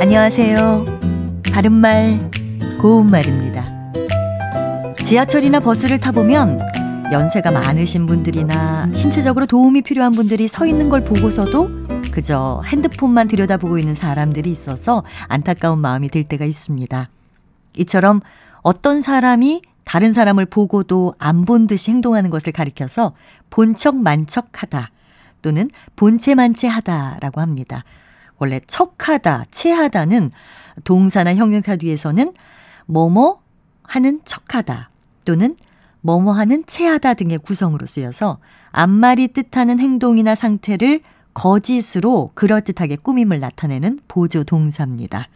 안녕하세요. 바른말, 고운말입니다. 지하철이나 버스를 타보면 연세가 많으신 분들이나 신체적으로 도움이 필요한 분들이 서 있는 걸 보고서도 그저 핸드폰만 들여다보고 있는 사람들이 있어서 안타까운 마음이 들 때가 있습니다. 이처럼 어떤 사람이 다른 사람을 보고도 안 본 듯이 행동하는 것을 가리켜서 본척 만척하다 또는 본체 만체하다라고 합니다. 원래 척하다, 체하다는 동사나 형용사 뒤에서는 뭐뭐 하는 척하다 또는 뭐뭐 하는 체하다 등의 구성으로 쓰여서 앞말이 뜻하는 행동이나 상태를 거짓으로 그럴듯하게 꾸밈을 나타내는 보조 동사입니다.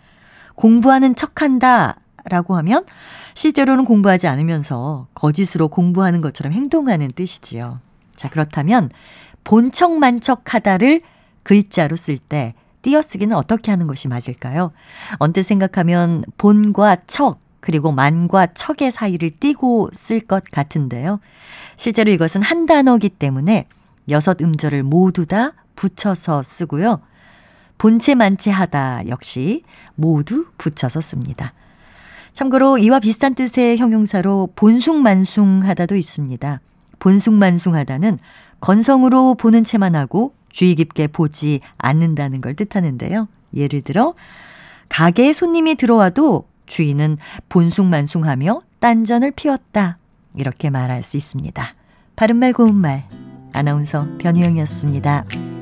공부하는 척한다 라고 하면 실제로는 공부하지 않으면서 거짓으로 공부하는 것처럼 행동하는 뜻이지요. 자, 그렇다면 본척만척하다를 글자로 쓸 때 띄어쓰기는 어떻게 하는 것이 맞을까요? 언뜻 생각하면 본과 척 그리고 만과 척의 사이를 띄고 쓸 것 같은데요. 실제로 이것은 한 단어기 때문에 여섯 음절을 모두 다 붙여서 쓰고요. 본체 만체 하다 역시 모두 붙여서 씁니다. 참고로 이와 비슷한 뜻의 형용사로 본숭만숭하다도 있습니다. 본숭만숭하다는 건성으로 보는 채만 하고 주의 깊게 보지 않는다는 걸 뜻하는데요. 예를 들어 가게에 손님이 들어와도 주인은 본숭만숭하며 딴전을 피웠다. 이렇게 말할 수 있습니다. 바른말 고운말 아나운서 변희영이었습니다.